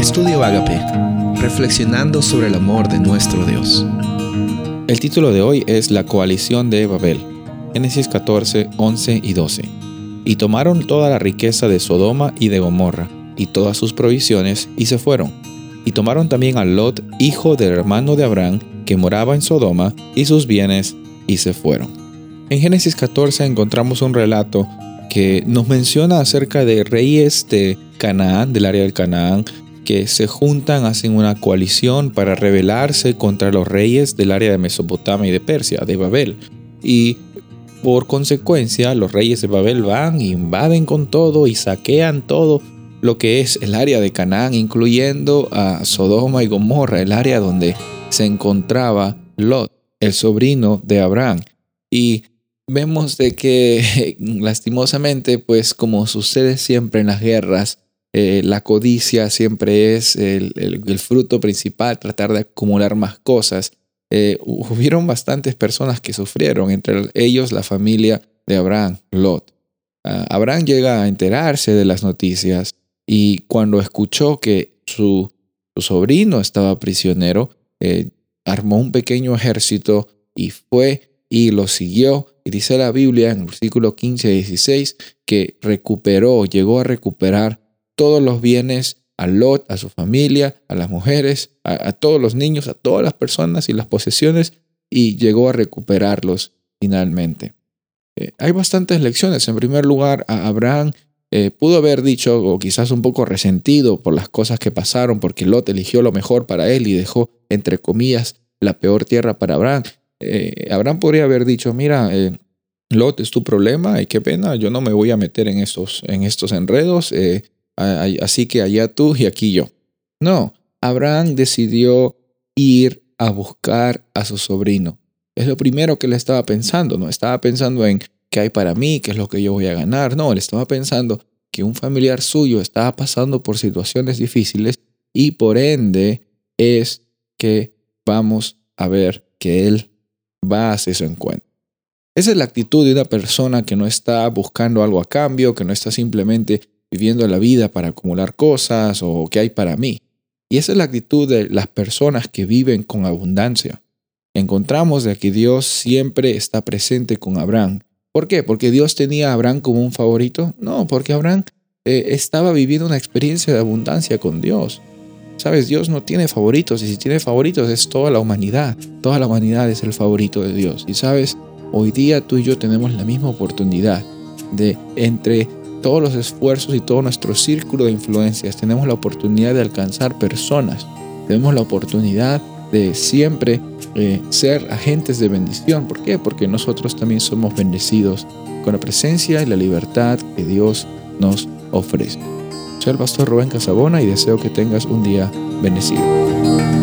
Estudio Agape, reflexionando sobre el amor de nuestro Dios. El título de hoy es La coalición de Babel, Génesis 14, 11 y 12. Y tomaron toda la riqueza de Sodoma y de Gomorra, y todas sus provisiones, y se fueron. Y tomaron también a Lot, hijo del hermano de Abraham, que moraba en Sodoma, y sus bienes, y se fueron. En Génesis 14 encontramos un relato que nos menciona acerca de reyes de Canaán, del área del Canaán, se juntan, hacen una coalición para rebelarse contra los reyes del área de Mesopotamia y de Persia, de Babel. Y por consecuencia, los reyes de Babel van, invaden con todo y saquean todo lo que es el área de Canaán, incluyendo a Sodoma y Gomorra, el área donde se encontraba Lot, el sobrino de Abraham. Y vemos de que lastimosamente, pues como sucede siempre en las guerras, eh, la codicia siempre es el, fruto principal, tratar de acumular más cosas. Eh, hubieron bastantes personas que sufrieron, entre ellos la familia de Abraham, Lot. Ah, Abraham llega a enterarse de las noticias y cuando escuchó que su, sobrino estaba prisionero, eh, armó un pequeño ejército y fue y lo siguió. Y dice la Biblia en el versículo 15 y 16 que recuperó, llegó a recuperar todos los bienes a Lot, a su familia, a las mujeres, a, todos los niños, a todas las personas y las posesiones, y llegó a recuperarlos finalmente. Eh, hay bastantes lecciones. En primer lugar, a Abraham eh, pudo haber dicho, o quizás un poco resentido por las cosas que pasaron, porque Lot eligió lo mejor para él y dejó, entre comillas, la peor tierra para Abraham. Eh, Abraham podría haber dicho, mira, Lot es tu problema y qué pena, yo no me voy a meter en estos, en estos enredos así que allá tú y aquí yo. No, Abraham decidió ir a buscar a su sobrino. Es lo primero que él estaba pensando, no estaba pensando en qué hay para mí, qué es lo que yo voy a ganar, no, él estaba pensando que un familiar suyo estaba pasando por situaciones difíciles y por ende es que vamos a ver que él va a hacer su encuentro. Esa es la actitud de una persona que no está buscando algo a cambio, que no está simplemente viviendo la vida para acumular cosas o qué hay para mí. Y esa es la actitud de las personas que viven con abundancia. Encontramos de que Dios siempre está presente con Abraham. ¿Por qué? ¿Porque Dios tenía a Abraham como un favorito? No, porque Abraham eh, estaba viviendo una experiencia de abundancia con Dios. Sabes, Dios no tiene favoritos y si tiene favoritos es toda la humanidad. Toda la humanidad es el favorito de Dios. Y sabes, hoy día tú y yo tenemos la misma oportunidad de entre todos los esfuerzos y todo nuestro círculo de influencias. Tenemos la oportunidad de alcanzar personas. Tenemos la oportunidad de siempre eh, ser agentes de bendición. ¿Por qué? Porque nosotros también somos bendecidos con la presencia y la libertad que Dios nos ofrece. Soy el pastor Rubén Casabona y deseo que tengas un día bendecido.